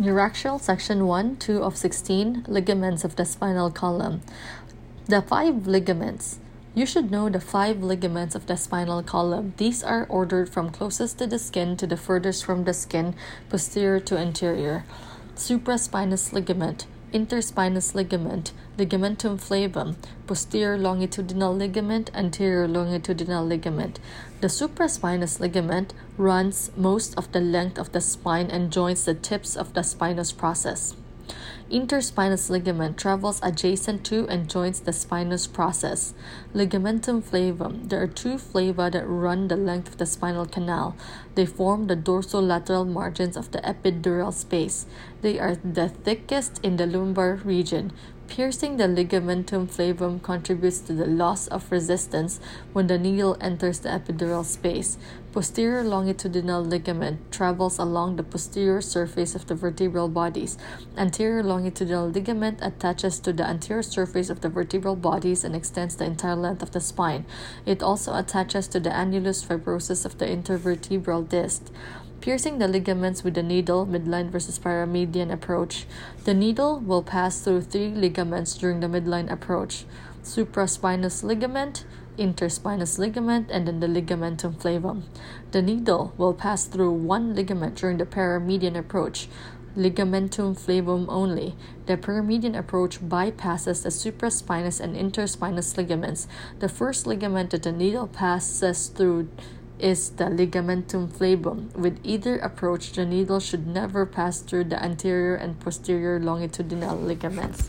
Neuraxial section 1, 2 of 16, ligaments of the spinal column. The five ligaments. You should know the five ligaments of the spinal column. These are ordered from closest to the skin to the furthest from the skin, posterior to anterior. Supraspinous ligament, interspinous ligament, ligamentum flavum, posterior longitudinal ligament, anterior longitudinal ligament. The supraspinous ligament runs most of the length of the spine and joins the tips of the spinous process. Interspinous ligament travels adjacent to and joins the spinous process. Ligamentum flavum. There are two flava that run the length of the spinal canal. They form the dorsolateral margins of the epidural space. They are the thickest in the lumbar region. Piercing the ligamentum flavum contributes to the loss of resistance when the needle enters the epidural space. Posterior longitudinal ligament travels along the posterior surface of the vertebral bodies. Anterior longitudinal ligament attaches to the anterior surface of the vertebral bodies and extends the entire length of the spine. It also attaches to the annulus fibrosus of the intervertebral disc piercing the ligaments with the needle, midline versus paramedian approach. The needle will pass through three ligaments during the midline approach supraspinous ligament, interspinous ligament, and then the ligamentum flavum. The needle will pass through one ligament during the paramedian approach, ligamentum flavum only. The paramedian approach bypasses the supraspinous and interspinous ligaments. The first ligament that the needle passes through is the ligamentum flavum. With either approach, the needle should never pass through the anterior and posterior longitudinal ligaments.